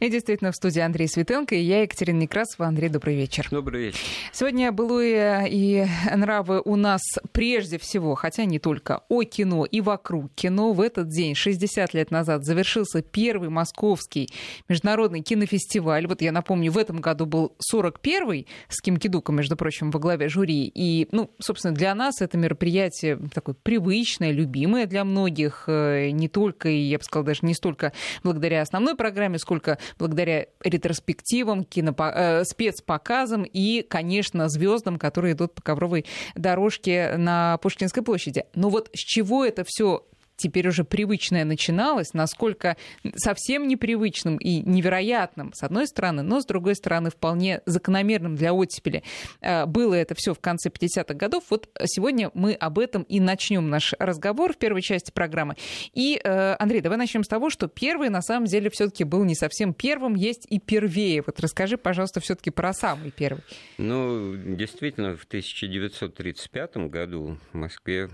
И действительно, в студии Андрей Светенко и я, Екатерина Некрасова. Андрей, добрый вечер. Добрый вечер. Сегодня былое и нравы у нас прежде всего, хотя не только, о кино и вокруг кино. В этот день, 60 лет назад, завершился первый московский международный кинофестиваль. Вот я напомню, в этом году был 41-й с Ким Кидуком, между прочим, во главе жюри. И, ну, собственно, для нас это мероприятие такое привычное, любимое для многих. Э, не только, я бы сказала, даже не столько благодаря основной программе, сколько благодаря ретроспективам, кинопо... э, спецпоказам и, конечно, звездам, которые идут по ковровой дорожке на Пушкинской площади. Но вот с чего это все теперь уже привычное начиналось, насколько совсем непривычным и невероятным, с одной стороны, но с другой стороны, вполне закономерным для оттепели э, было это все в конце 50-х годов. Вот сегодня мы об этом и начнем наш разговор в первой части программы. И, э, Андрей, давай начнем с того, что первый на самом деле все-таки был не совсем первым, есть и первее. Вот расскажи, пожалуйста, все-таки про самый первый. Ну, действительно, в 1935 году в Москве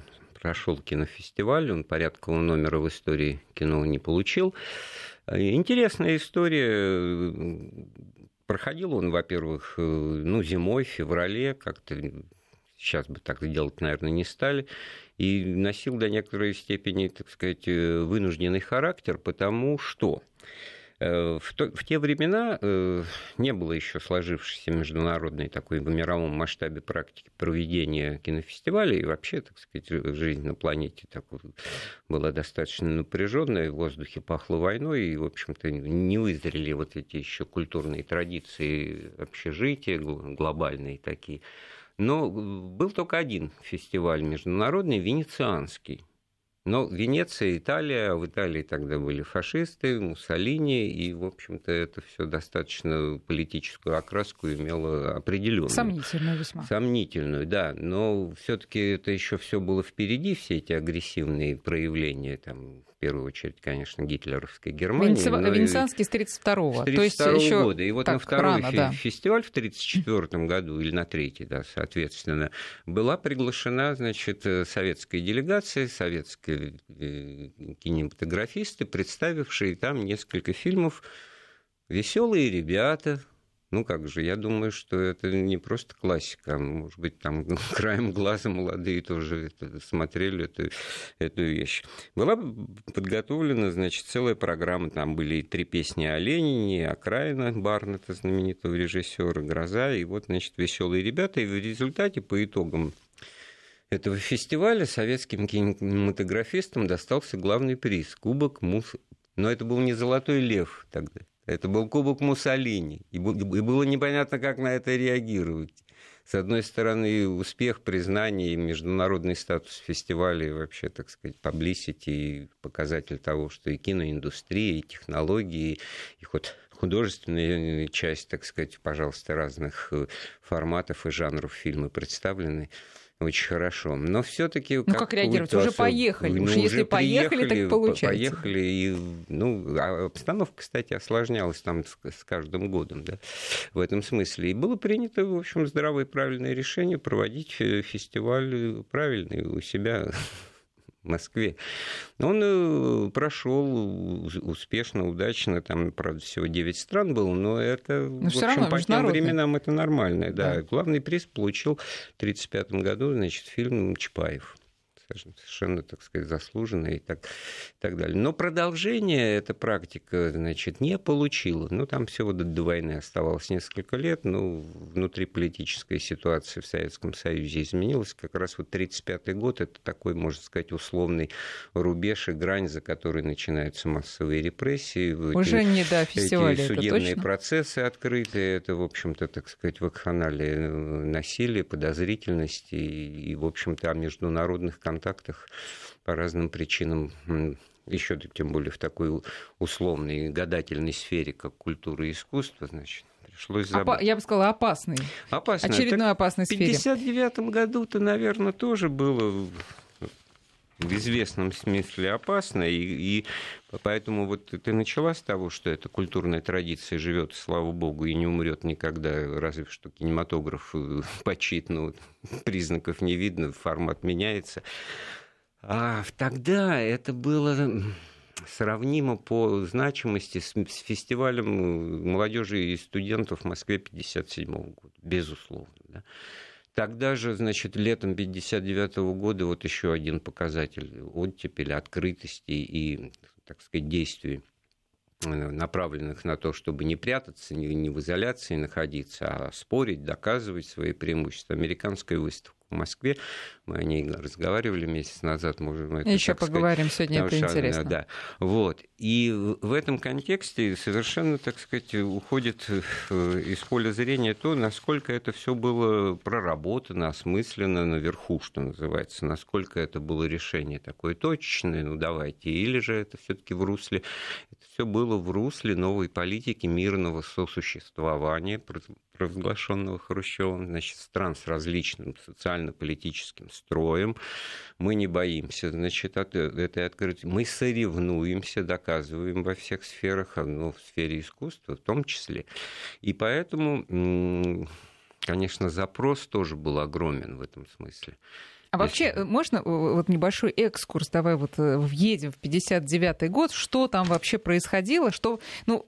прошел кинофестиваль, он порядкового номера в истории кино не получил. Интересная история. Проходил он, во-первых, ну, зимой, в феврале, как-то сейчас бы так делать, наверное, не стали, и носил до некоторой степени, так сказать, вынужденный характер, потому что Э, в, то, в те времена э, не было еще сложившейся международной такой в мировом масштабе практики проведения кинофестивалей. И вообще, так сказать, жизнь на планете так, была достаточно напряженная, в воздухе пахло войной, и, в общем-то, не вызрели вот эти еще культурные традиции общежития, глобальные такие. Но был только один фестиваль международный, венецианский но Венеция, Италия, в Италии тогда были фашисты, Муссолини, и, в общем-то, это все достаточно политическую окраску имело определенную. Сомнительную весьма. Сомнительную, да. Но все-таки это еще все было впереди, все эти агрессивные проявления, там, первую очередь, конечно, гитлеровской Германии. Венеци... Венецианский с 32-го. С 32 -го еще года. И вот на второй рано, фи- да. фестиваль в 34 году, или на третий, да, соответственно, была приглашена, значит, советская делегация, советская Э, кинематографисты, представившие там несколько фильмов «Веселые ребята», ну как же, я думаю, что это не просто классика, может быть, там краем глаза молодые тоже это, смотрели эту, эту вещь. Была подготовлена, значит, целая программа, там были и три песни о Ленине, «Окраина» Барнета, знаменитого режиссера, «Гроза», и вот, значит, «Веселые ребята», и в результате, по итогам этого фестиваля советским кинематографистам достался главный приз – Кубок Мус... Но это был не «Золотой лев» тогда. Это был Кубок Муссолини. И было непонятно, как на это реагировать. С одной стороны, успех, признание и международный статус фестиваля, и вообще, так сказать, publicity, и показатель того, что и киноиндустрия, и технологии, и хоть художественная часть, так сказать, пожалуйста, разных э, форматов и жанров фильмы представлены очень хорошо. Но все-таки ну как реагировать? Уже поехали. Ну, Уж если поехали, так получается. Поехали и ну а обстановка, кстати, осложнялась там с, каждым годом, да, в этом смысле. И было принято, в общем, здравое и правильное решение проводить э, фестиваль правильный у себя Москве. Он э, прошел успешно, удачно, там, правда, всего 9 стран было, но это, но в общем, по тем временам это нормально. Да. да. Главный приз получил в 1935 году, значит, фильм «Чапаев» совершенно, так сказать, заслуженно и так, и так далее. Но продолжение эта практика, значит, не получила. Ну, там всего до, до войны оставалось несколько лет, но внутриполитическая ситуация в Советском Союзе изменилась. Как раз вот 1935 год – это такой, можно сказать, условный рубеж и грань, за которой начинаются массовые репрессии. Уже эти, не до фестиваля, эти судебные это процессы открыты, это, в общем-то, так сказать, вакханалия э, насилия, подозрительности и, и в общем-то, о международных контактах контактах по разным причинам еще тем более в такой условной гадательной сфере, как культура и искусство, значит, пришлось забыть. Я бы сказала, опасный. Опасный. Очередной так опасной сфере. В 59 году-то, наверное, тоже было в известном смысле опасно, и, и поэтому вот ты начала с того, что эта культурная традиция живет, слава богу, и не умрет никогда, разве что кинематограф э, почит, но признаков не видно, формат меняется. А тогда это было сравнимо по значимости с, с фестивалем молодежи и студентов в Москве 1957 года, безусловно. Да. Тогда же, значит, летом 1959 года вот еще один показатель оттепели, открытости и, так сказать, действий э, направленных на то, чтобы не прятаться, не в изоляции находиться, а спорить, доказывать свои преимущества. Американская выставка в Москве. Мы о ней разговаривали месяц назад, можем это Еще поговорим сказать, сегодня, это что, интересно. Да. Вот. И в этом контексте совершенно, так сказать, уходит э, из поля зрения то, насколько это все было проработано, осмысленно наверху, что называется, насколько это было решение такое точечное, ну давайте, или же это все-таки в русле, это все было в русле новой политики мирного сосуществования, провозглашенного Хрущевым, значит, стран с различным социально-политическим строем. Мы не боимся, значит, от этой открытости. Мы соревнуемся, доказываем во всех сферах, ну, в сфере искусства в том числе. И поэтому, конечно, запрос тоже был огромен в этом смысле. А вообще, э, можно э, вот небольшой экскурс, давай вот э, въедем в 59-й год, что там вообще происходило, что, ну,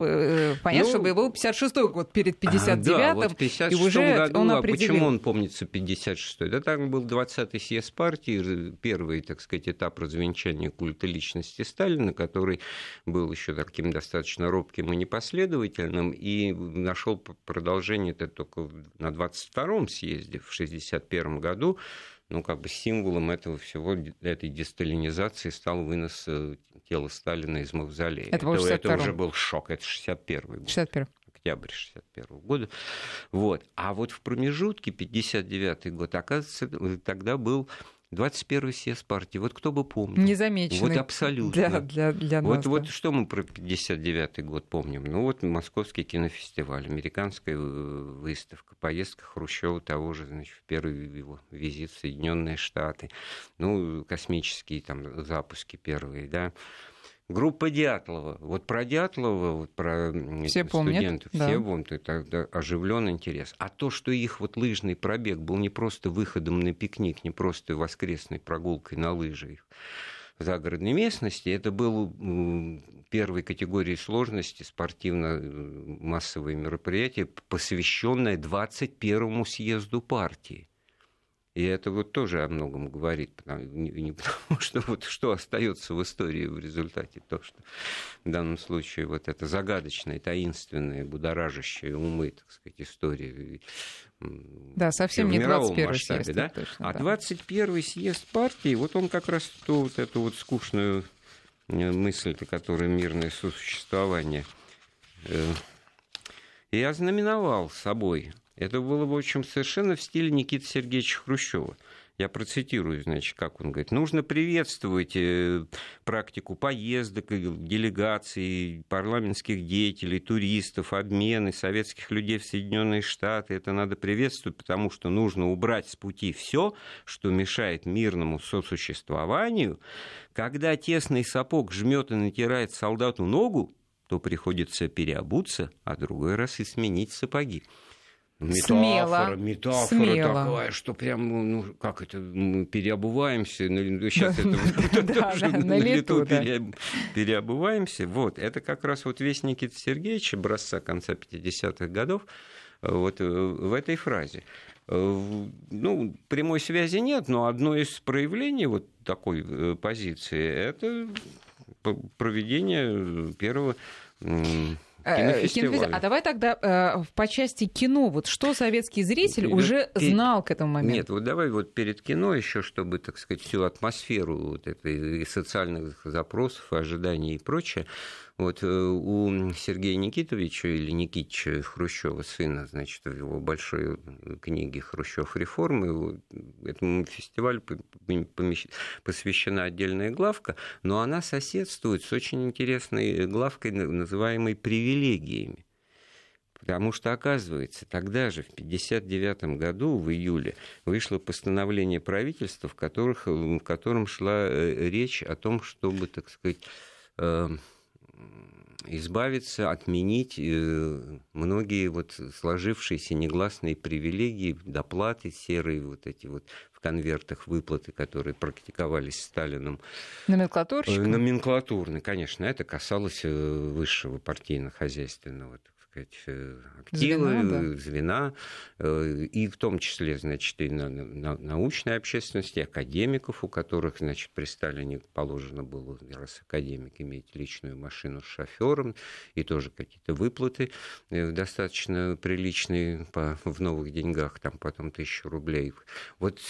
понятно, ну, что был 56-й год перед 59-м, да, вот в 56 и уже году, он определил... А почему он помнится 56-й? Да там был 20-й съезд партии, первый, так сказать, этап развенчания культа личности Сталина, который был еще таким достаточно робким и непоследовательным, и нашел продолжение это только на 22-м съезде в 61 году, ну, как бы символом этого всего, этой десталинизации стал вынос э, тела Сталина из мавзолея. Это, это, это уже был шок, это 61 год. 61 октябрь 61 года. Вот. А вот в промежутке, 59 год, оказывается, тогда был 21 съезд партии. Вот кто бы помнил. Незамеченный. Вот абсолютно. Для, для, для нас, вот, да. вот что мы про 59 год помним? Ну вот Московский кинофестиваль, американская выставка, поездка Хрущева того же, значит, в первый его визит в Соединенные Штаты, ну, космические там запуски первые, да, Группа Дятлова. Вот про Дятлова, вот про все студентов, помнят, все помнят, это оживленный интерес. А то, что их вот лыжный пробег был не просто выходом на пикник, не просто воскресной прогулкой на лыжи в загородной местности, это был первой категории сложности спортивно-массовое мероприятие, посвященное 21-му съезду партии. И это вот тоже о многом говорит, потому, не, не потому что вот что остается в истории в результате, то, что в данном случае вот это загадочная, таинственная, будоражащая умы, так сказать, история. Да, совсем не 21 масштабе, съезд. Да? Точно, а да. 21 съезд партии, вот он как раз ту вот эту вот скучную э, мысль, которая мирное сосуществование, э, и ознаменовал собой это было, в общем, совершенно в стиле Никиты Сергеевича Хрущева. Я процитирую, значит, как он говорит. Нужно приветствовать э, практику поездок, делегаций, парламентских деятелей, туристов, обмены советских людей в Соединенные Штаты. Это надо приветствовать, потому что нужно убрать с пути все, что мешает мирному сосуществованию. Когда тесный сапог жмет и натирает солдату ногу, то приходится переобуться, а другой раз и сменить сапоги. Метафора, Смело. метафора Смело. такая, что прям, ну, как это, мы переобуваемся, сейчас это на лету переобуваемся. Вот, это как раз вот весь Никита Сергеевич, образца конца 50-х годов, вот э, в этой фразе. Э, ну, прямой связи нет, но одно из проявлений вот такой э, позиции – это проведение первого Э, кинофестиваль. А давай тогда э, по части кино, вот что советский зритель уже знал к этому моменту? Нет, вот давай вот перед кино еще, чтобы, так сказать, всю атмосферу вот этой социальных запросов, ожиданий и прочее, вот э, у Сергея Никитовича или Никитича Хрущева, сына, значит, в его большой книге «Хрущев реформы», этому фестивалю посвящена отдельная главка, но она соседствует с очень интересной главкой, называемой «Привилегиями». Потому что, оказывается, тогда же, в 1959 году, в июле, вышло постановление правительства, в, которых, в котором шла э, речь о том, чтобы, так сказать, избавиться, отменить э, многие вот сложившиеся негласные привилегии, доплаты серые, вот эти вот в конвертах выплаты, которые практиковались Сталином. Номенклатурщиком? Номенклатурно, конечно. Это касалось высшего партийно-хозяйственного сказать, э, активы, звена, да. звена э, и в том числе, значит, и на, на научной общественности, академиков, у которых, значит, при Сталине положено было, раз академик иметь личную машину с шофером, и тоже какие-то выплаты э, достаточно приличные по, в новых деньгах, там потом тысячу рублей. Вот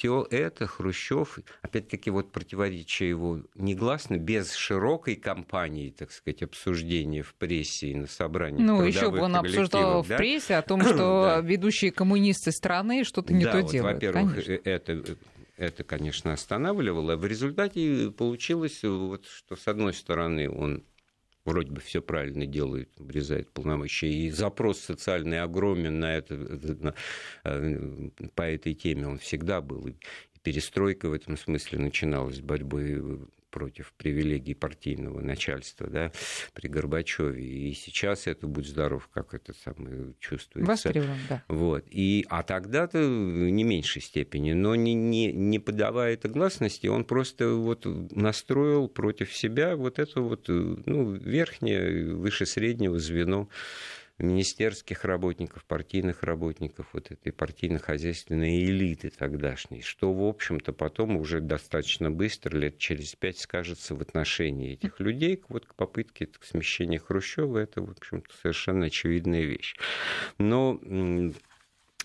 все это Хрущев, опять-таки, вот противоречие его негласно, без широкой кампании, так сказать, обсуждения в прессе и на собрании. Ну, еще бы он обсуждал да? в прессе о том, что ведущие коммунисты страны что-то не то делают. Во-первых, это это, конечно, останавливало. В результате получилось, вот, что, с одной стороны, он вроде бы все правильно делает, обрезает полномочия, и запрос социальный огромен на это, на, э, по этой теме он всегда был. Перестройка в этом смысле начиналась борьбы против привилегий партийного начальства да, при Горбачеве. И сейчас это «Будь здоров», как это самое чувствуется. Востребован, да. Вот. И, а тогда-то в не меньшей степени, но не, не, не подавая это гласности, он просто вот настроил против себя вот это вот ну, верхнее, выше среднего звено министерских работников, партийных работников, вот этой партийно-хозяйственной элиты тогдашней, что, в общем-то, потом уже достаточно быстро, лет через пять, скажется в отношении этих людей, вот к попытке смещения Хрущева, это, в общем-то, совершенно очевидная вещь. Но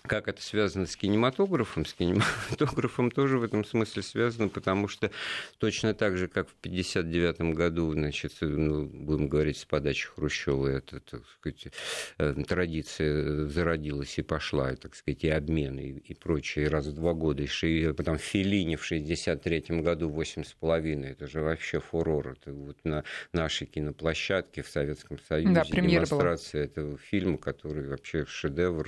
как это связано с кинематографом? С кинематографом тоже в этом смысле связано, потому что точно так же, как в 1959 году, значит, ну, будем говорить, с подачи Хрущева, эта, так сказать, э, традиция зародилась и пошла, и, так сказать, и обмен, и, и прочее, и раз в два года. И потом Филини в 1963 году, восемь с половиной, это же вообще фурор. Это вот на нашей киноплощадке в Советском Союзе да, демонстрация была. этого фильма, который вообще шедевр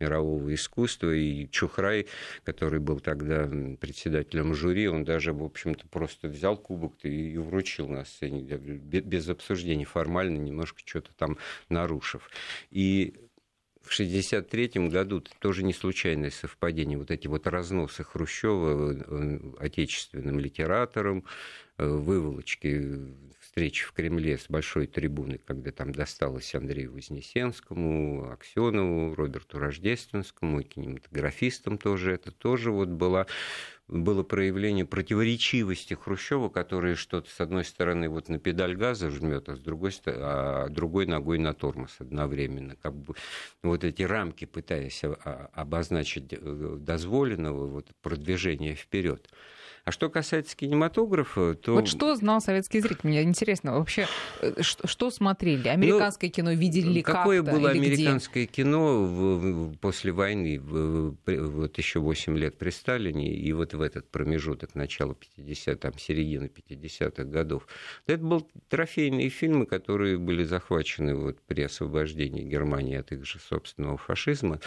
мирового мирового искусства, и Чухрай, который был тогда председателем жюри, он даже, в общем-то, просто взял кубок и вручил на сцене, без обсуждений, формально, немножко что-то там нарушив. И в 1963 году тоже не случайное совпадение. Вот эти вот разносы Хрущева э, отечественным литераторам, э, выволочки встречи в Кремле с большой трибуны, когда там досталось Андрею Вознесенскому, Аксенову, Роберту Рождественскому, и кинематографистам тоже, это тоже вот была было проявление противоречивости Хрущева, который что-то с одной стороны вот на педаль газа жмет, а с другой, а другой ногой на тормоз одновременно. Как бы вот эти рамки пытаясь обозначить э, дозволенного вот, продвижения вперед. А что касается кинематографа, то... Вот что знал советский зритель? Мне интересно, вообще, э, что, что смотрели? Американское ну, кино видели ли как-то? Какое было американское где? кино в, после войны, в, вот еще 8 лет при Сталине, и вот в этот промежуток начала 50 там, середины 50-х годов? Это были трофейные фильмы, которые были захвачены вот при освобождении Германии от их же собственного фашизма,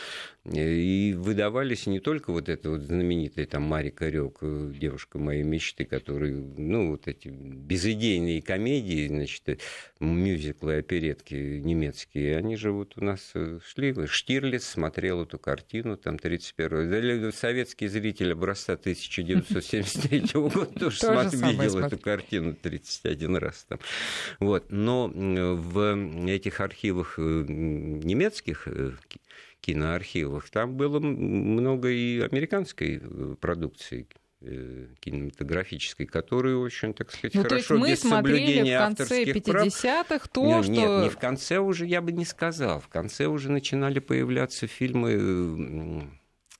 и выдавались не только вот это вот знаменитая там Марика Рёк, э, девушка девушка моей мечты, которые, ну, вот эти безыдейные комедии, значит, мюзиклы, оперетки немецкие, они же вот у нас э, шли. Штирлиц смотрел эту картину, там, 31-й. Советский зритель образца 1973 года тоже видел эту картину 31 раз. Там. Вот. Но в этих архивах э, немецких э, киноархивах там было много и американской продукции Э, кинематографической, которые очень, так сказать, ну, хорошо то есть мы смотрели в конце 50-х то, нет, что... Нет, не в конце уже, я бы не сказал. В конце уже начинали появляться фильмы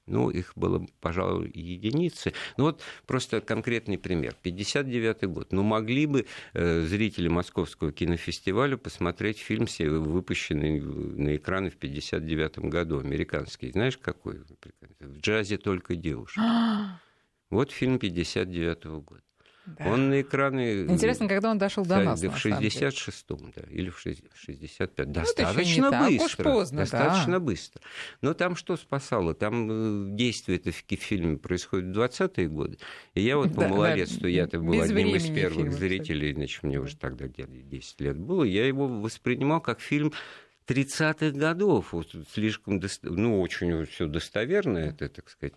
ну, их было, пожалуй, единицы. Ну, вот просто конкретный пример. 59 год. Ну, могли бы э, зрители Московского кинофестиваля посмотреть фильм, выпущенный на экраны в 59 году, американский. Знаешь, какой? В джазе только девушки. Вот фильм 59 -го года. Да. Он на экраны... Интересно, когда он дошел до нас, Да, в 66-м, да, или в 65-м. Ну, достаточно ну, быстро. Уж поздно, достаточно да. быстро. Но там что спасало? Там э, действие это в фильме происходит в 20-е годы. И я вот по да, малолетству, да, я-то был одним из первых фильма, зрителей, значит, мне уже тогда 10 лет было, я его воспринимал как фильм 30-х годов. Вот слишком, ну, очень все достоверно, это, так сказать,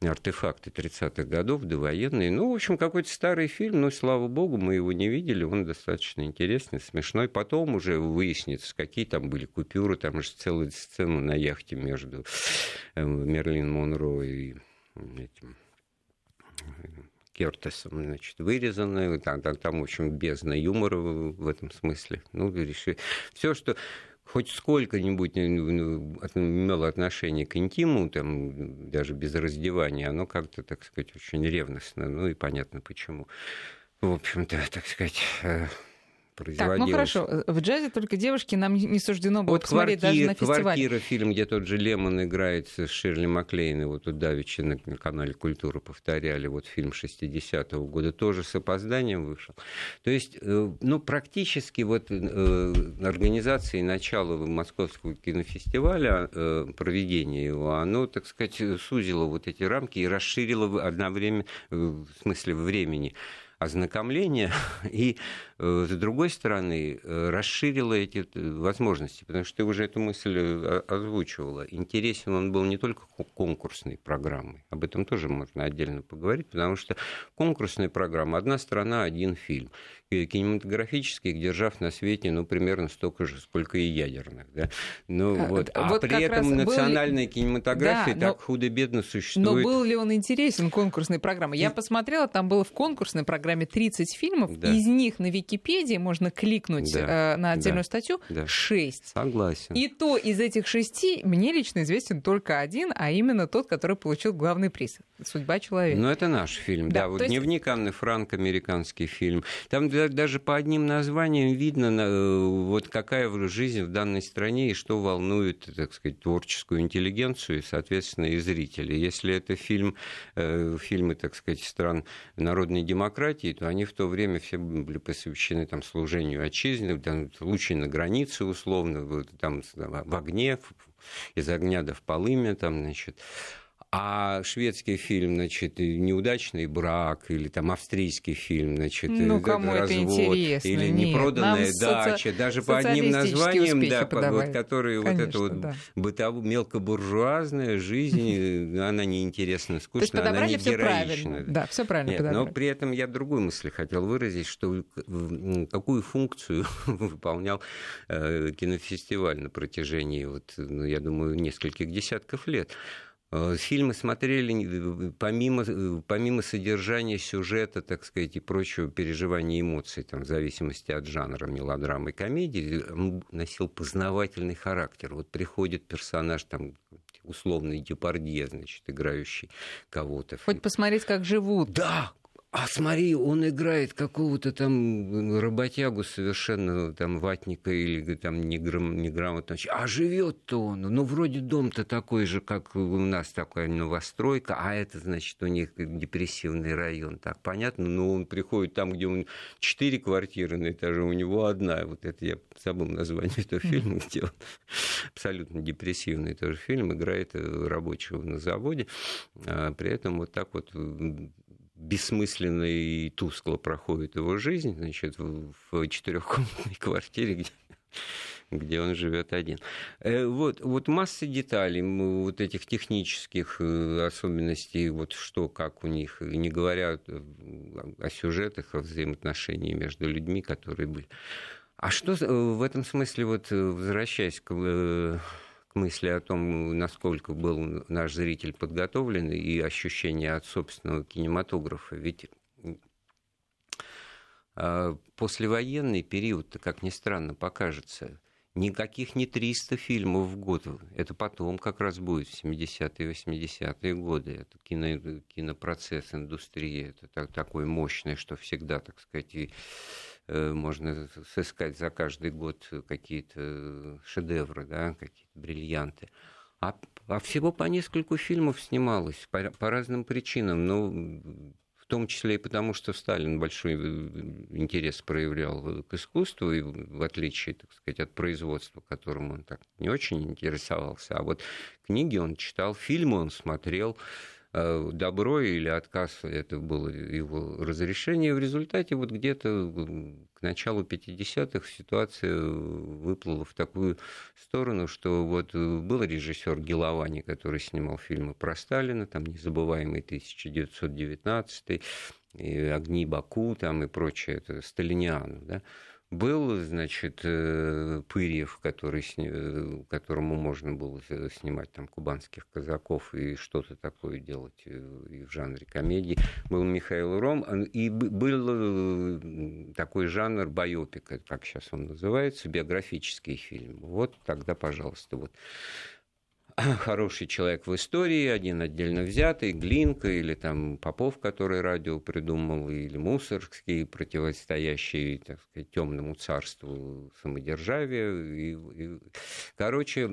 артефакты 30-х годов, довоенные. Ну, в общем, какой-то старый фильм, но, слава богу, мы его не видели, он достаточно интересный, смешной. Потом уже выяснится, какие там были купюры, там же целая сцена на яхте между э, Мерлин Монро и этим Кертесом, значит, вырезаны, там, там, там, в общем, бездна юмора в этом смысле. Ну, решили. Все, что хоть сколько-нибудь имело отношение к интиму, там, даже без раздевания, оно как-то, так сказать, очень ревностно. Ну и понятно почему. В общем-то, так сказать, э, производилось. Так, ну хорошо, в джазе только девушки нам не суждено было вот посмотреть квартира, даже на фестивале. «Квартира» фильм, где тот же Лемон играет с Ширли Маклейн, вот тут давеча на канале «Культура» повторяли, вот фильм 60-го года, тоже с опозданием вышел. То есть, э, ну, практически вот э, организация и начало Московского кинофестиваля, э, проведение его, оно, так сказать, сузило вот эти рамки и расширило одновременно, в смысле времени, ознакомления и, э, с другой стороны, э, расширила эти э, возможности, потому что ты уже эту мысль озвучивала. Интересен он был не только конкурсной программой, об этом тоже можно отдельно поговорить, потому что конкурсная программа «Одна страна, один фильм» кинематографических держав на свете, ну, примерно столько же, сколько и ядерных, да. Ну, а, вот. а вот при этом национальная был... кинематография да, так худо-бедно существует. Но был ли он интересен конкурсной программой? Я посмотрела, там было в конкурсной программе 30 фильмов, да. из них на Википедии можно кликнуть да. э, на отдельную да. статью да. 6. Согласен. И то из этих шести мне лично известен только один, а именно тот, который получил главный приз «Судьба человека». Ну, это наш фильм, да. да вот есть... «Дневник Анны Франк», американский фильм. Там даже по одним названиям видно, э, вот какая жизнь в данной стране и что волнует, так сказать, творческую интеллигенцию и, соответственно, и зрителей. Если это фильм, э, фильмы, так сказать, стран народной демократии, то они в то время все были посвящены там, служению отчизне, там, случай на границе, условно, там, в огне, из огня до в полыми, там, значит, а шведский фильм, значит, неудачный брак, или там австрийский фильм, значит, ну, кому развод, это интересно? или непроданная Нет, дача, соци... даже по одним названиям, да, вот, которые Конечно, вот эта вот да. бытовую, мелкобуржуазная жизнь, она неинтересна, скучна, она не героична. Да, все правильно Нет, но при этом я другую мысль хотел выразить, что какую функцию выполнял э, кинофестиваль на протяжении, вот, ну, я думаю, нескольких десятков лет. Э, фильмы смотрели помимо, э, помимо содержания сюжета, так сказать, и прочего переживания эмоций, там, в зависимости от жанра мелодрамы и комедии, носил познавательный характер. Вот приходит персонаж, там, условный Депардье, значит, играющий кого-то. Хоть посмотреть, как живут. Да, а смотри, он играет какого-то там работягу совершенно там ватника или там неграм, неграмотного. А живет-то он, ну вроде дом-то такой же, как у нас такая новостройка, а это значит у них депрессивный район. Так понятно, но он приходит там, где он четыре квартиры на этаже, у него одна. Вот это я забыл название этого фильма, где он абсолютно депрессивный тоже фильм, играет рабочего на заводе, а при этом вот так вот бессмысленно и тускло проходит его жизнь, значит, в четырехкомнатной квартире, где где он живет один. Э, вот, вот масса деталей, вот этих технических э, особенностей, вот что, как у них, не говоря э, о сюжетах, о взаимоотношениях между людьми, которые были. А что в этом смысле, вот возвращаясь к мысли о том, насколько был наш зритель подготовлен и ощущение от собственного кинематографа. Ведь а, послевоенный период, как ни странно покажется, никаких не 300 фильмов в год. Это потом как раз будет, в 70-е, 80-е годы. Это кино, кинопроцесс, индустрия, это так, такой мощный, что всегда, так сказать, и можно сыскать за каждый год какие-то шедевры, да, какие-то бриллианты. А, а всего по нескольку фильмов снималось по, по разным причинам. Ну, в том числе и потому, что Сталин большой э, интерес проявлял к искусству, и в отличие, так сказать, от производства, которым он так не очень интересовался, а вот книги он читал, фильмы он смотрел, Э, добро или отказ, это было его разрешение. В результате вот где-то к началу 50-х ситуация выплыла в такую сторону, что вот был режиссер Геловани, который снимал фильмы про Сталина, там «Незабываемый 1919», и «Огни Баку» там, и прочее, это сталиниан, да, был, значит, э, Пырьев, который, э, которому можно было снимать там кубанских казаков и что-то такое делать э, и в жанре комедии. Был Михаил Ром, и был такой жанр байопика, как сейчас он называется, биографический фильм. Вот тогда, пожалуйста, вот хороший человек в истории, один отдельно взятый, Глинка или там Попов, который радио придумал, или Мусоргский, противостоящий, так сказать, темному царству самодержавия. И, и... Короче,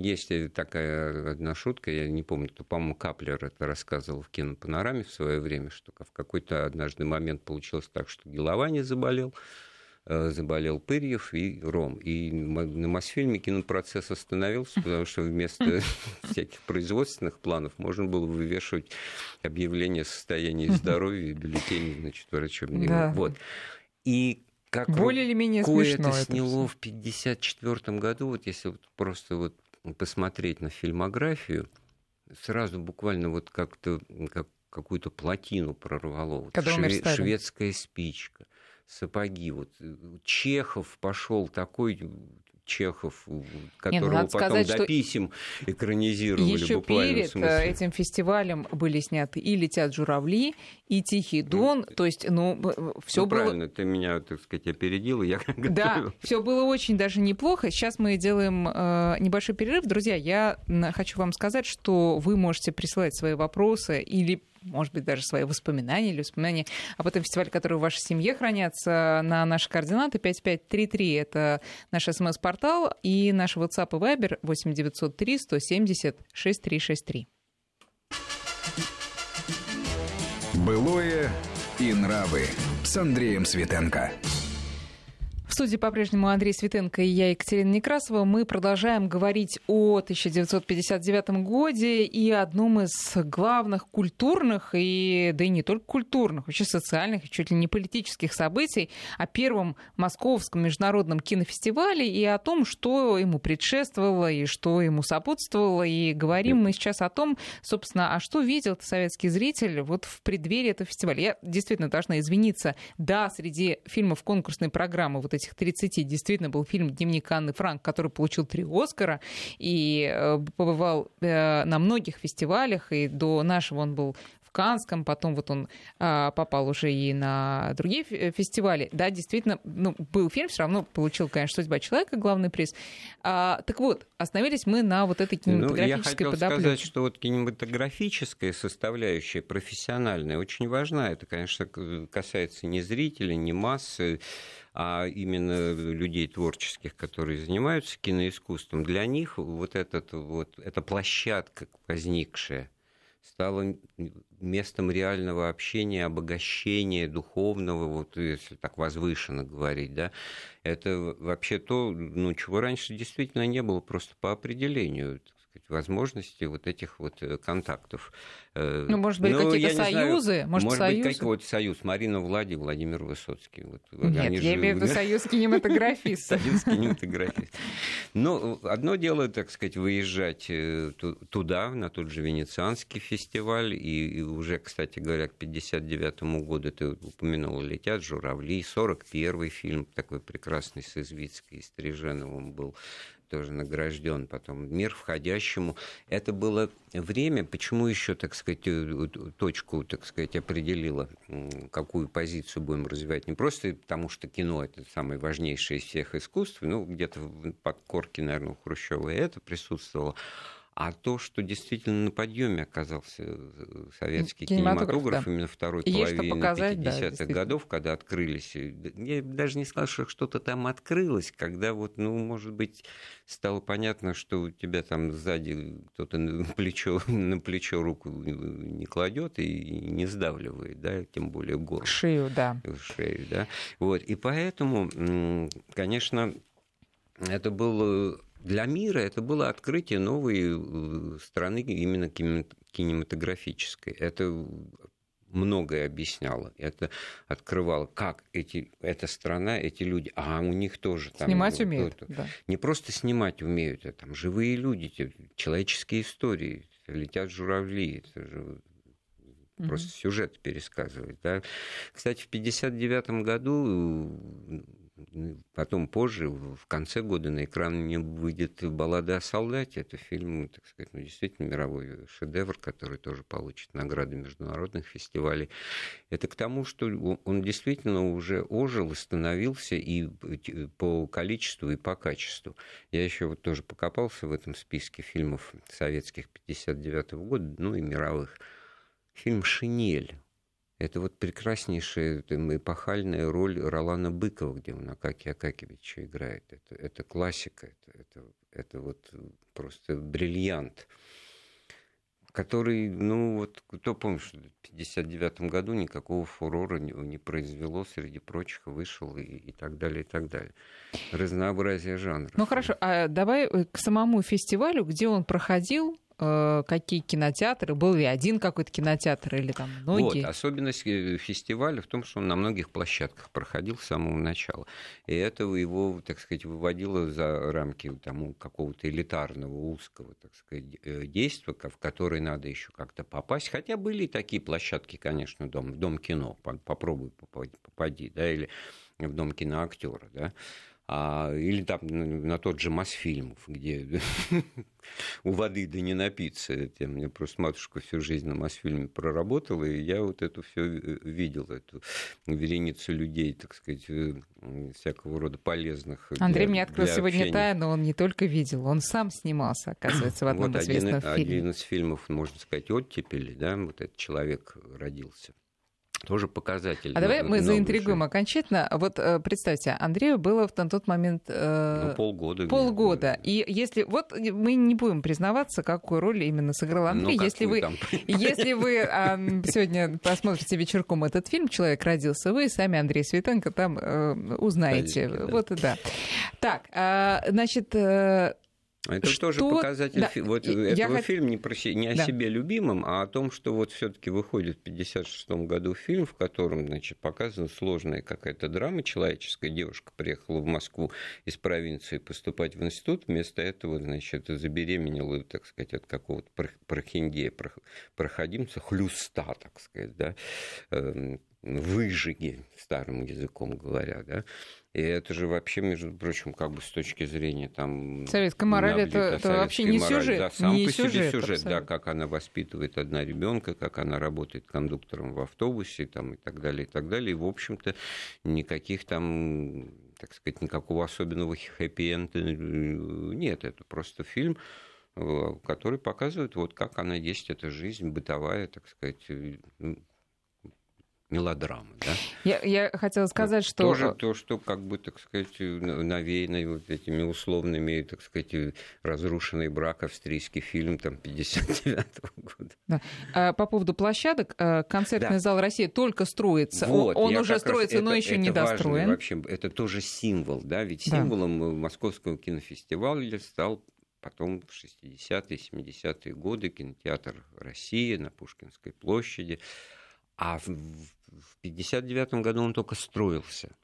есть такая одна шутка, я не помню, кто, по-моему, Каплер это рассказывал в кинопанораме в свое время, что в какой-то однажды момент получилось так, что Геловани заболел, Э, заболел Пырьев и Ром. И на Мосфильме кинопроцесс остановился, потому что вместо всяких производственных планов можно было вывешивать объявление о состоянии здоровья и бюллетени, значит, врачебные. Да. Вот. И как более или менее смешно это сняло в 1954 году, вот если вот просто вот посмотреть на фильмографию, сразу буквально вот как-то как какую-то плотину прорвало. Вот шве- шведская спичка, сапоги. Вот э, Чехов пошел такой Чехов, которого Нет, потом сказать, до писем экранизировали еще буквально. перед э, этим фестивалем были сняты и «Летят журавли», и «Тихий дон», то есть, ну, все ну, было... правильно, ты меня, так сказать, опередила, я Да, все было очень даже неплохо. Сейчас мы делаем э, небольшой перерыв. Друзья, я хочу вам сказать, что вы можете присылать свои вопросы или может быть, даже свои воспоминания или воспоминания об этом фестивале, которые в вашей семье хранятся на наши координаты 5533. Это наш смс-портал и наш WhatsApp и Viber 8903 170 6363. Былое и нравы с Андреем Светенко. Студии по-прежнему Андрей Светенко и я, Екатерина Некрасова. Мы продолжаем говорить о 1959 годе и одном из главных культурных, и, да и не только культурных, вообще социальных и чуть ли не политических событий, о первом Московском международном кинофестивале и о том, что ему предшествовало и что ему сопутствовало. И говорим мы сейчас о том, собственно, а что видел советский зритель вот в преддверии этого фестиваля. Я действительно должна извиниться. Да, среди фильмов конкурсной программы вот этих 30 действительно был фильм «Дневник Анны Франк», который получил три Оскара и э, побывал э, на многих фестивалях, и до нашего он был в Канском, потом вот он а, попал уже и на другие фестивали. Да, действительно, ну, был фильм, все равно получил, конечно, «Судьба человека», главный приз. А, так вот, остановились мы на вот этой кинематографической ну, я хотел сказать, что вот кинематографическая составляющая, профессиональная, очень важна. Это, конечно, касается не зрителей, не массы, а именно людей творческих, которые занимаются киноискусством, для них вот, этот, вот эта площадка возникшая стала местом реального общения, обогащения духовного, вот если так возвышенно говорить, да, это вообще то, ну, чего раньше действительно не было просто по определению сказать, возможности вот этих вот э, контактов. Э, ну, может быть, ну, какие-то союзы? Знаю, может, может союзы? быть, какой-то союз. Марина Влади, Владимир Высоцкий. Вот, Нет, я имею в виду союз кинематографистов. Союз кинематографистов. Ну, одно дело, так сказать, выезжать э, туда, на тот же Венецианский фестиваль, и уже, кстати говоря, к 59 году, ты упомянул, «Летят журавли», 41-й фильм такой прекрасный с Извицкой и Стриженовым был тоже награжден потом, мир входящему. Это было время, почему еще, так сказать, э, точку, так сказать, определила, какую позицию будем развивать. Не просто потому, что кино – это самое важнейшее из всех искусств, ну, где-то в подкорке, наверное, у Хрущева это присутствовало, А то, что действительно на подъеме оказался э, советский кинематограф, кинематограф да. именно второй и половины показать, 50-х да, годов, когда открылись, э, я даже не сказал, что что-то там открылось, когда вот, ну, может быть, стало понятно, что у тебя там сзади кто-то на плечо, на плечо руку не кладет и не сдавливает, да, тем более горло. Шею, да. Шею, да. Вот, и поэтому, конечно, это был для мира это было открытие новой э, страны именно кинематографической. Это многое объясняло. Это открывало, как эти, эта страна, эти люди, а у них тоже там... Снимать умеют, да. Не просто снимать умеют, а там живые люди, человеческие истории, летят журавли, это же просто mm-hmm. сюжет пересказывает. Да. Кстати, в 1959 году Потом позже, в конце года на экран не выйдет «Баллада о солдате». Это фильм, так сказать, ну, действительно мировой шедевр, который тоже получит награды международных фестивалей. Это к тому, что он действительно уже ожил становился и по количеству, и по качеству. Я еще вот тоже покопался в этом списке фильмов советских 59 года, ну и мировых. Фильм «Шинель» Это вот прекраснейшая эпохальная роль Ролана Быкова, где он Акаки Акакевича играет. Это, это классика, это, это, это вот просто бриллиант, который, ну вот, кто помнит, что в 1959 году никакого фурора не, не произвело, среди прочих вышел и, и так далее, и так далее. Разнообразие жанров. Ну хорошо, а давай к самому фестивалю, где он проходил, какие кинотеатры, был ли один какой-то кинотеатр или там многие? Вот, особенность э, фестиваля в том, что он на многих площадках проходил с самого начала. И это его, так сказать, выводило за рамки тому какого-то элитарного, узкого, так сказать, э, действия, в которое надо еще как-то попасть. Хотя были и такие площадки, конечно, дом, Дом кино, попробуй попади, да, или в Дом киноактера, да а, или там на тот же Мосфильмов, где у воды да не напиться. Я, мне просто матушка всю жизнь на Мосфильме проработала, и я вот это все видел, эту вереницу людей, так сказать, э, всякого рода полезных. Андрей для, мне открыл сегодня общения. тайну, он не только видел, он сам снимался, оказывается, в одном вот известном один, фильме. Один из фильмов, можно сказать, оттепели, да, вот этот человек родился тоже показатель. А давай мы заинтригуем окончательно. Вот э, представьте, Андрею было на тот момент... Э, ну, полгода. Полгода. И если... Вот мы не будем признаваться, какую роль именно сыграл ну, Андрей. Ну, если, вы, если вы а, сегодня посмотрите вечерком этот фильм «Человек родился», вы сами, Андрей Светенко, там э, узнаете. Конечно, да. Вот, да. Так, а, значит... Это что... тоже показатель да. вот я этого хот... фильма не, про... не о да. себе любимом, а о том, что вот все-таки выходит в 1956 году фильм, в котором значит, показана сложная какая-то драма человеческая. Девушка приехала в Москву из провинции поступать в институт, вместо этого значит, забеременела, так сказать, от какого-то прохиндея, проходимца, хлюста, так сказать, да, эм, выжиги, старым языком говоря, да, и это же вообще, между прочим, как бы с точки зрения там... Советская мораль это, это вообще не мораль, сюжет. Да, сам не по сюжет, себе сюжет, абсолютно. да, как она воспитывает одна ребенка, как она работает кондуктором в автобусе там, и так далее, и так далее. И, в общем-то, никаких там, так сказать, никакого особенного хэппи-энда э, нет. Это просто фильм, э, который показывает, вот как она есть, эта жизнь бытовая, так сказать, э, мелодрамы. Да? Я, я хотела сказать, что... Тоже то, что, как бы, так сказать, навеяно вот этими условными, так сказать, разрушенный брак, австрийский фильм там 59-го года. Да. А по поводу площадок, э, концертный да. зал России только строится. Вот, он уже строится, раз, но это, еще это не достроен. Вообще, это тоже символ, да, ведь да. символом Московского кинофестиваля стал потом в 60-е, 70-е годы кинотеатр «Россия» на Пушкинской площади. А в 1959 году он только строился.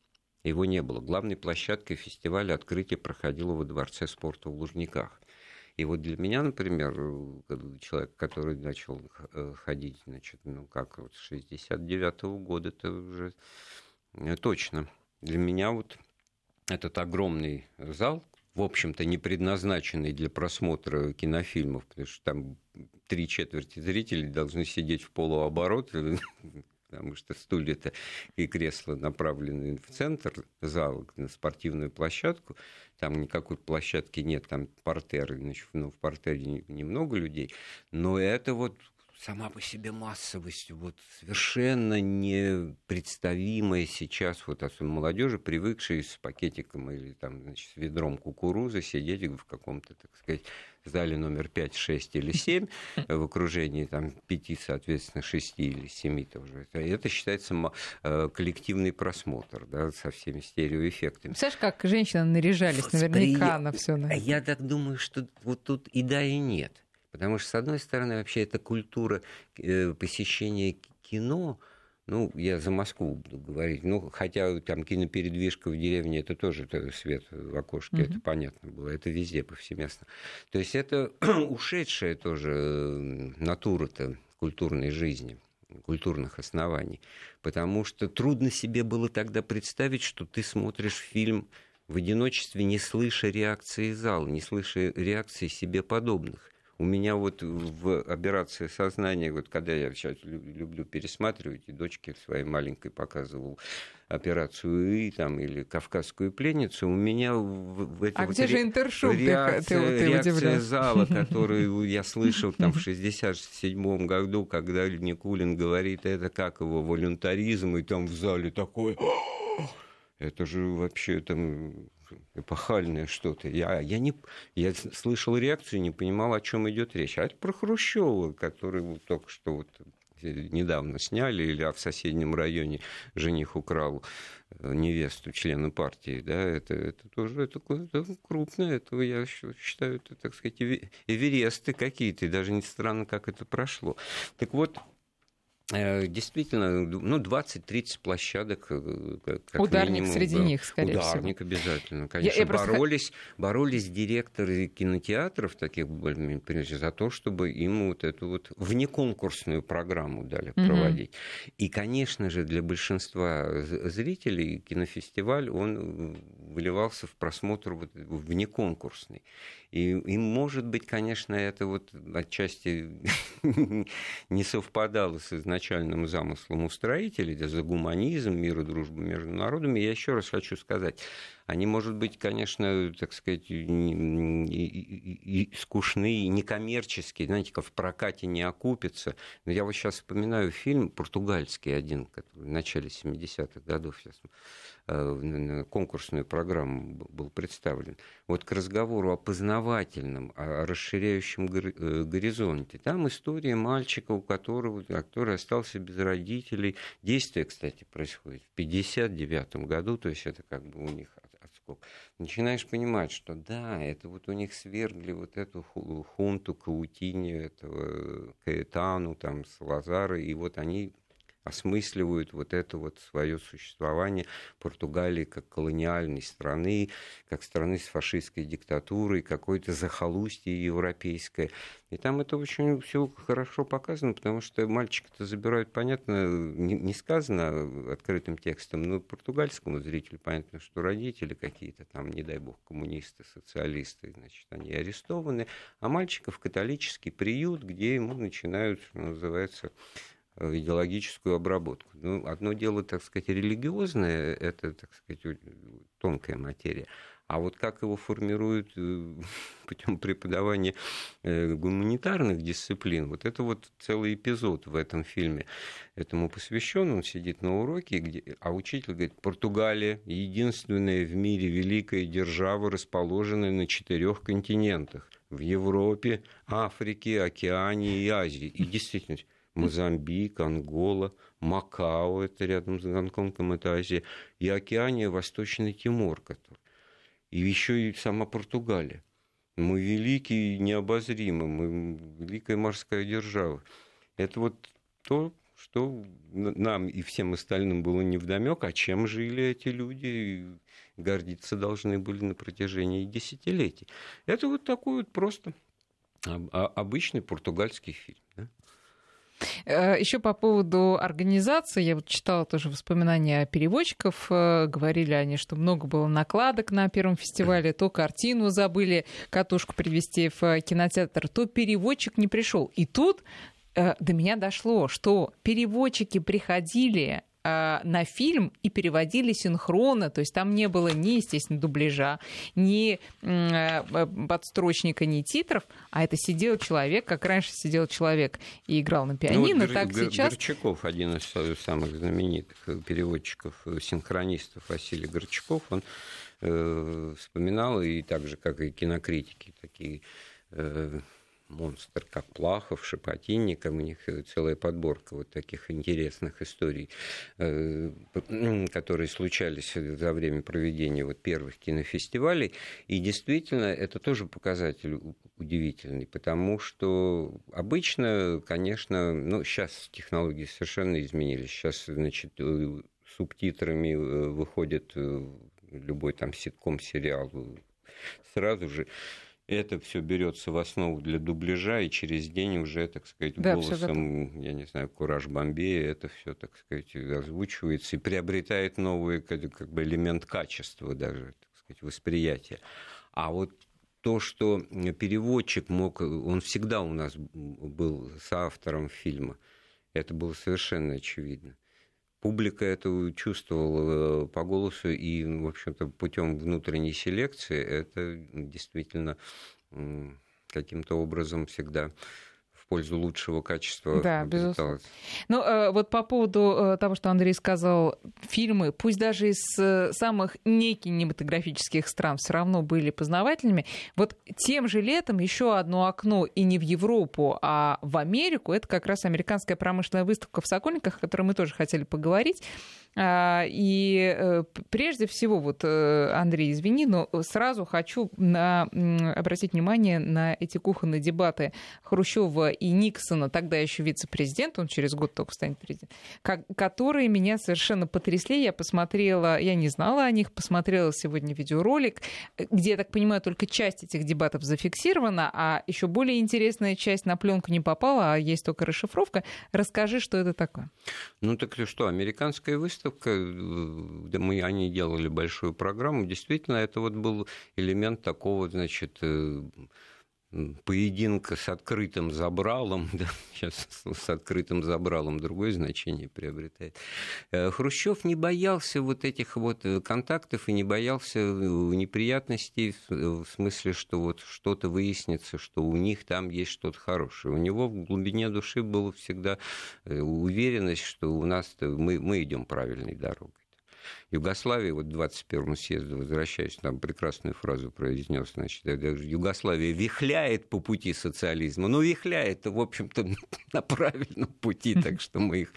Его не было. Главной площадкой фестиваля открытие проходило во Дворце спорта в Лужниках. И вот для меня, например, человек, который начал э, ходить, значит, ну как вот с 69 -го года, это уже э, точно. Для меня вот этот огромный зал, в общем-то, не предназначенный для просмотра кинофильмов, потому что там три четверти зрителей должны сидеть в полуоборот, потому что стулья-то и кресла направлены в центр зала, на спортивную площадку. Там никакой площадки нет, там портер, значит, ну, в портере немного людей. Но это вот сама по себе массовость, вот совершенно непредставимая сейчас, вот особенно молодежи, привыкшие с пакетиком или там, значит, с ведром кукурузы сидеть в каком-то, так сказать, зале номер 5, 6 или 7 в окружении там 5, соответственно, 6 или 7 тоже. Это считается э, коллективный просмотр, да, со всеми стереоэффектами. Представляешь, как женщины наряжались наверняка на все. На... Я так думаю, что вот тут и да, и нет. Потому что, с одной стороны, вообще эта культура э, посещения кино, ну, я за Москву буду говорить. Ну, хотя там кинопередвижка в деревне, это тоже это свет в окошке, mm-hmm. это понятно было. Это везде повсеместно. То есть это ушедшая тоже натура-то культурной жизни культурных оснований. Потому что трудно себе было тогда представить, что ты смотришь фильм в одиночестве, не слыша реакции зала, не слыша реакции себе подобных у меня вот в операции сознания, вот когда я сейчас люблю пересматривать, и дочке своей маленькой показывал операцию И там, или «Кавказскую пленницу», у меня в, в А вот где же интершум? Реакция, ты, ты реакция зала, которую я слышал там в 67 году, когда Никулин говорит, это как его, волюнтаризм, и там в зале такой... Это же вообще там эпохальное что-то. Я, я, не, я слышал реакцию, не понимал, о чем идет речь. А это про Хрущева, который вот только что вот недавно сняли, или а в соседнем районе жених украл э, невесту члена партии, да, это, это тоже это, это крупно, это я считаю, это, так сказать, эвересты какие-то, и даже не странно, как это прошло. Так вот, Э, действительно, ну, 20-30 площадок. Э, как Ударник минимум, среди да. них, скорее Ударник всего. Ударник обязательно, конечно. Я, я боролись, просто... боролись директоры кинотеатров таких, прежде за то, чтобы им вот эту вот внеконкурсную программу дали угу. проводить. И, конечно же, для большинства зрителей кинофестиваль, он выливался в просмотр вот внеконкурсный. И, и, может быть, конечно, это вот отчасти не совпадало с изначальным замыслом устроителей, да, за гуманизм, мир и дружбу между народами. Я еще раз хочу сказать, они, может быть, конечно, так сказать, и, и, и скучные, некоммерческие, знаете, как в прокате не окупятся. Но я вот сейчас вспоминаю фильм португальский один, который в начале 70-х годов сейчас Э, конкурсную программу был представлен. Вот к разговору о познавательном, о расширяющем э, горизонте. Там история мальчика, у которого, который остался без родителей. Действие, кстати, происходит в 59 году, то есть это как бы у них отскок. Начинаешь понимать, что да, это вот у них свергли вот эту хунту, Каутини, этого Каэтану, там, Салазара, и вот они осмысливают вот это вот свое существование Португалии как колониальной страны, как страны с фашистской диктатурой, какой-то захолустье европейское. И там это очень все хорошо показано, потому что мальчика-то забирают, понятно, не сказано открытым текстом, но португальскому зрителю понятно, что родители какие-то там, не дай бог, коммунисты, социалисты, значит, они арестованы, а мальчика в католический приют, где ему начинают, что называется, идеологическую обработку. Ну, одно дело, так сказать, религиозное, это, так сказать, тонкая материя. А вот как его формируют э, путем преподавания э, гуманитарных дисциплин, вот это вот целый эпизод в этом фильме этому посвящен. Он сидит на уроке, где, а учитель говорит, Португалия единственная в мире великая держава, расположенная на четырех континентах. В Европе, Африке, Океане и Азии. И действительно, Мозамбик, Ангола, Макао, это рядом с Гонконгом, это Азия, и Океания, Восточный Тимор, который. И еще и сама Португалия. Мы великие и необозримы, мы великая морская держава. Это вот то, что нам и всем остальным было невдомек, а чем жили эти люди, и гордиться должны были на протяжении десятилетий. Это вот такой вот просто обычный португальский фильм. Э, Еще по поводу организации, я вот читала тоже воспоминания переводчиков, э, говорили они, что много было накладок на первом фестивале, то картину забыли, катушку привезти в кинотеатр, то переводчик не пришел. И тут э, до меня дошло, что переводчики приходили э, на фильм и переводили синхронно, то есть там не было ни, естественно, дубляжа, ни э, подстрочника, ни титров, а это сидел человек, как раньше сидел человек и играл на пианино, ну, вот так Гор- сейчас... Горчаков, один из самых знаменитых переводчиков, синхронистов, Василий Горчаков, он э, вспоминал, и так же, как и кинокритики, такие э, монстр, как Плахов, Шепотинников, у них целая подборка вот таких интересных историй, э, которые случались за время проведения вот первых кинофестивалей. И действительно, это тоже показатель удивительный, потому что обычно, конечно, ну, сейчас технологии совершенно изменились. Сейчас, значит, э, субтитрами э, выходит любой там ситком, сериал сразу же это все берется в основу для дубляжа, и через день уже, так сказать, да, голосом, я не знаю, Кураж Бомбея, это все, так сказать, озвучивается и приобретает новый как, бы элемент качества даже, так сказать, восприятия. А вот то, что переводчик мог, он всегда у нас был соавтором фильма, это было совершенно очевидно публика это чувствовала э, по голосу, и, в общем-то, путем внутренней селекции это действительно каким-то образом всегда в пользу лучшего качества. Да, безусловно. Ну, э, вот по поводу э, того, что Андрей сказал, фильмы, пусть даже из э, самых некинематографических стран, все равно были познавательными. Вот тем же летом еще одно окно и не в Европу, а в Америку, это как раз американская промышленная выставка в Сокольниках, о которой мы тоже хотели поговорить. А, и э, прежде всего, вот, э, Андрей, извини, но сразу хочу на, обратить внимание на эти кухонные дебаты Хрущева и Никсона, тогда еще вице-президент, он через год только станет президентом, которые меня совершенно потрясли. Я посмотрела, я не знала о них, посмотрела сегодня видеоролик, где, я так понимаю, только часть этих дебатов зафиксирована, а еще более интересная часть на пленку не попала, а есть только расшифровка. Расскажи, что это такое. Ну так что, американская выставка выставка, э, мы, они делали большую программу, действительно, это вот был элемент такого, значит, э, поединка с открытым забралом, да, сейчас с открытым забралом другое значение приобретает. Э, Хрущев не боялся вот этих вот контактов и не боялся неприятностей в смысле, что вот что-то выяснится, что у них там есть что-то хорошее. У него в глубине души была всегда уверенность, что у нас мы, мы идем правильной дорогой. Югославия, вот 21 съезду возвращаясь, там прекрасную фразу произнес, значит, Югославия вихляет по пути социализма. Ну, вихляет, в общем-то, на правильном пути, так что мы их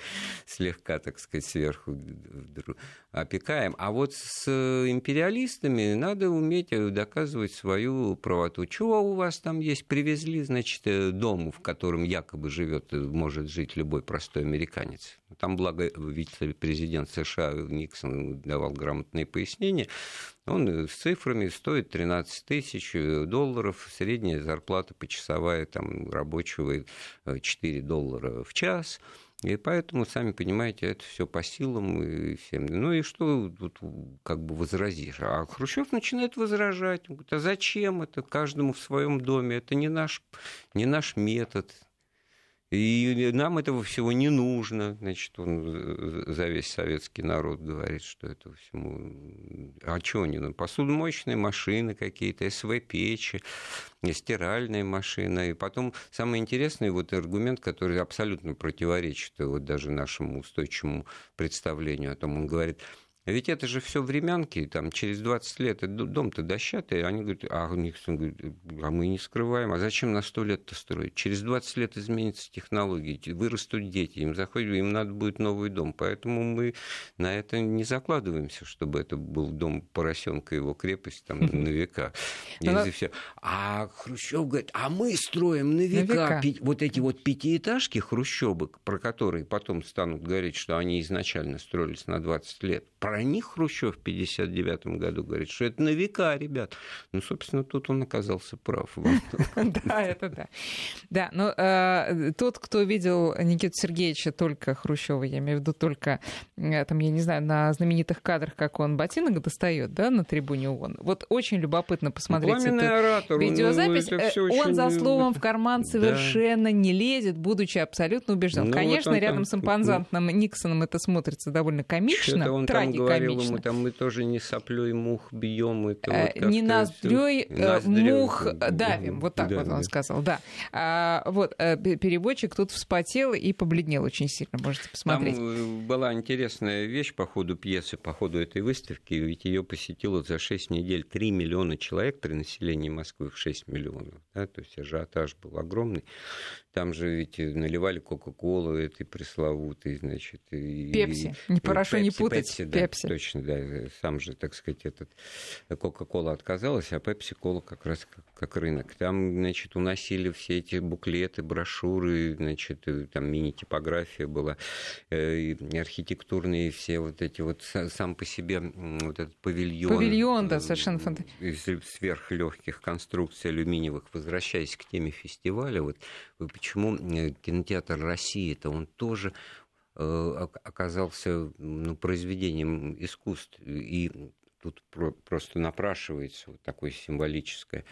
слегка, так сказать, сверху опекаем. А вот с империалистами надо уметь доказывать свою правоту. Чего у вас там есть? Привезли, значит, дому, в котором якобы живет, может жить любой простой американец. Там, благо, вице-президент США Никсон давал грамотные пояснения. Он с цифрами стоит 13 тысяч долларов, средняя зарплата почасовая там, рабочего 4 доллара в час. И поэтому, сами понимаете, это все по силам и всем. Ну и что тут как бы возразишь? А Хрущев начинает возражать. Он говорит, а зачем это каждому в своем доме? Это не наш, не наш метод. И нам этого всего не нужно. Значит, он за весь советский народ говорит, что этого всему... А что не нужно? Посудомоечные машины какие-то, СВ-печи, стиральные машины. И потом самый интересный вот аргумент, который абсолютно противоречит вот даже нашему устойчивому представлению о том, он говорит, ведь это же все времянки, там через 20 лет дом-то дощатый, они говорят, а, Никсон говорит, а мы не скрываем, а зачем на 100 лет-то строить? Через 20 лет изменятся технологии, вырастут дети, им заходят, им надо будет новый дом, поэтому мы на это не закладываемся, чтобы это был дом поросенка, его крепость там на века. А Хрущев говорит, а мы строим на века вот эти вот пятиэтажки хрущевок, про которые потом станут говорить, что они изначально строились на 20 лет, про про них Хрущев в 59 году говорит, что это на века, ребят. Ну, собственно, тут он оказался прав. Да, это да. Да, но э, тот, кто видел Никиту Сергеевича только Хрущева, я имею в виду только, э, там, я не знаю, на знаменитых кадрах, как он ботинок достает, да, на трибуне ООН. Вот очень любопытно посмотреть эту видеозапись. Он за словом в карман совершенно не лезет, будучи абсолютно убежден. Ну, Конечно, рядом с импозантным Никсоном это смотрится довольно комично, он говорил ему, там мы тоже не соплей мух бьем, это вот не ноздрёй э, мух давим, вот так вот он сказал, да. А, вот, э, переводчик тут вспотел и побледнел очень сильно, можете посмотреть. Там э, была интересная вещь по ходу пьесы, по ходу этой выставки, ведь ее посетило за 6 недель 3 миллиона человек при населении Москвы в 6 миллионов, да, то есть ажиотаж был огромный. Там же ведь наливали Кока-Колу этой пресловутой, значит. И, Пепси. Не хорошо не путать. Пепси, да, Пепси. точно, да. Сам же, так сказать, этот Кока-Кола отказалась, а Пепси-Кола как раз как, как рынок. Там, значит, уносили все эти буклеты, брошюры, значит, там мини-типография была, э, архитектурные все вот эти вот сам по себе вот этот павильон. Павильон, да, совершенно фантастический. Из сверхлегких конструкций алюминиевых. Возвращаясь к теме фестиваля, вот почему э, кинотеатр России, это он тоже э, оказался ну, произведением искусств. И тут просто напрашивается вот такое символическое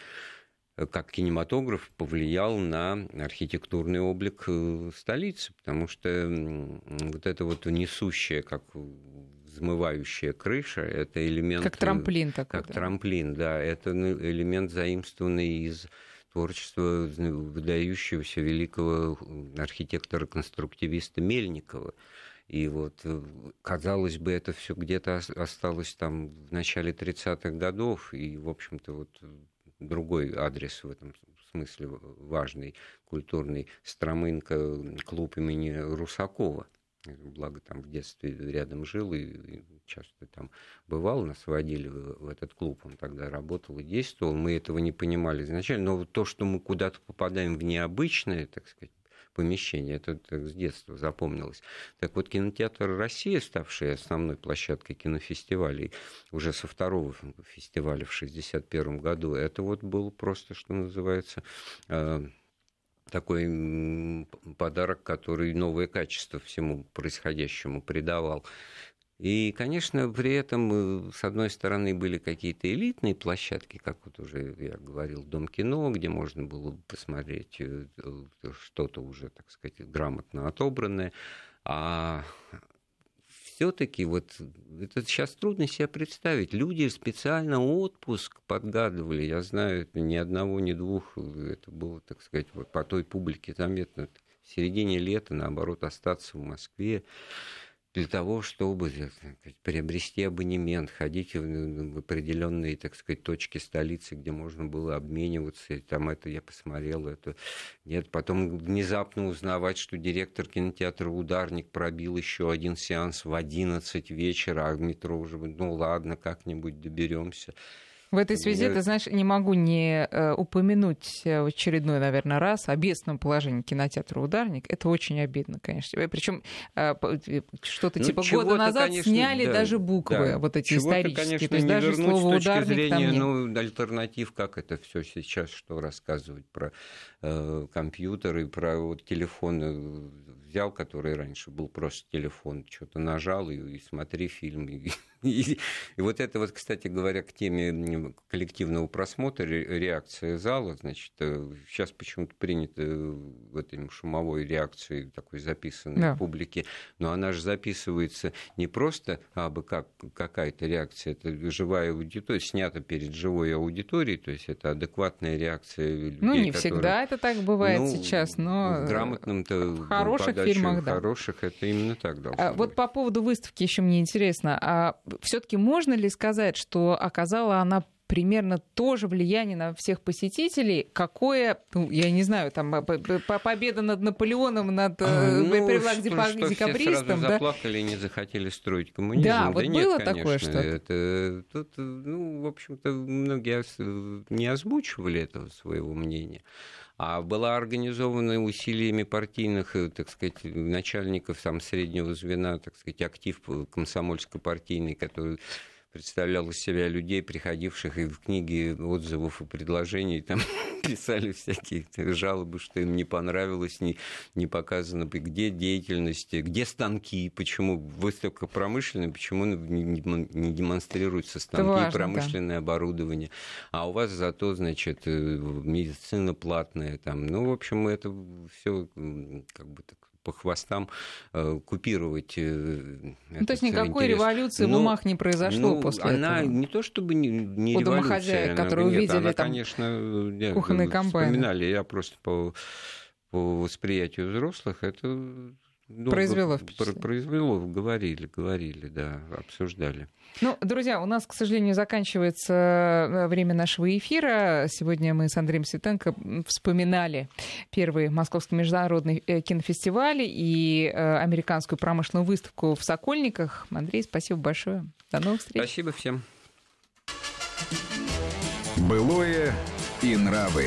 э, как кинематограф повлиял на архитектурный облик столицы, потому что вот это вот несущее, как взмывающая крыша, это элемент... Как трамплин такой. Как да. трамплин, да. Это ну, элемент, заимствованный из творчество выдающегося великого архитектора-конструктивиста Мельникова. И вот, э, казалось бы, это все где-то осталось там в начале 30-х годов, и, в общем-то, вот другой адрес в этом смысле важный, культурный, Стромынка, клуб имени Русакова – благо там в детстве рядом жил и, часто там бывал, нас водили в, в этот клуб, он тогда работал и действовал, мы этого не понимали изначально, но то, что мы куда-то попадаем в необычное, так сказать, помещение, это так, с детства запомнилось. Так вот, кинотеатр Россия, ставший основной площадкой кинофестивалей уже со второго фестиваля в 1961 году, это вот был просто, что называется, э, такой подарок, который новое качество всему происходящему придавал. И, конечно, при этом, э, с одной стороны, были какие-то элитные площадки, как вот уже я говорил, Дом кино, где можно было посмотреть э, что-то уже, так сказать, грамотно отобранное. А все-таки вот это сейчас трудно себе представить. Люди специально отпуск подгадывали. Я знаю, это ни одного, ни двух. Это было, так сказать, вот по той публике заметно. В середине лета, наоборот, остаться в Москве для того, чтобы приобрести абонемент, ходить в определенные, так сказать, точки столицы, где можно было обмениваться. И там это я посмотрел, это нет. Потом внезапно узнавать, что директор кинотеатра «Ударник» пробил еще один сеанс в 11 вечера, а метро уже, ну ладно, как-нибудь доберемся. В этой связи, я... ты знаешь, не могу не э, упомянуть в очередной, наверное, раз о бедственном положении кинотеатра «Ударник». Это очень обидно, конечно. Причем э, что-то ну, типа года назад конечно, сняли да, даже буквы да. вот эти исторические. Конечно, То есть даже слово «ударник» зрения, там нет. Ну, альтернатив, как это все сейчас, что рассказывать про э, компьютеры, про вот телефон э, взял, который раньше был просто телефон, что-то нажал и, и смотри фильм. И, и, и вот это вот, кстати говоря, к теме коллективного просмотра, реакция зала, значит, сейчас э, почему-то принято в этой шумовой реакции такой записанной да. публике, но она же записывается не просто а бы как какая-то реакция, это живая аудитория, снята перед живой аудиторией, то есть это адекватная реакция людей, Ну, не которые, всегда это так бывает ну, сейчас, но в грамотном-то в хороших фильмах, да. хороших это именно так должно а, быть. Вот по поводу выставки еще мне интересно, а все-таки можно ли сказать, что оказала она примерно то же влияние на всех посетителей, какое, ну, я не знаю, там победа над Наполеоном, над а, ну. Все сразу да? заплакали и не захотели строить коммунизм. Да, да вот нет, было конечно, такое что это, Тут, ну, в общем-то, многие не озвучивали этого своего мнения а была организована усилиями партийных, э, так сказать, начальников там, среднего звена, так сказать, актив комсомольско-партийный, который представлял из себя людей, приходивших и в книге отзывов и предложений там писали всякие жалобы, что им не понравилось, не, не показано, где деятельность, где станки, почему выставка промышленная, почему не, не демонстрируются станки, важно, промышленное да. оборудование, а у вас зато, значит, э, медицина платная там. Ну, в общем, это все как бы так по хвостам э, купировать. Э, ну, то есть никакой интерес. революции Но, в умах не произошло ну, после она этого? не то чтобы не, не У революция. которые нет, увидели она, там конечно, нет, кухонные комбайны. Вспоминали, я просто по, по восприятию взрослых, это Долго произвело впечатление. Произвело, говорили, говорили, да, обсуждали. Ну, друзья, у нас, к сожалению, заканчивается э, время нашего эфира. Сегодня мы с Андреем Светенко вспоминали первый Московский международный э, кинофестиваль и э, американскую промышленную выставку в Сокольниках. Андрей, спасибо большое. До новых встреч. Спасибо всем. Былое и нравы.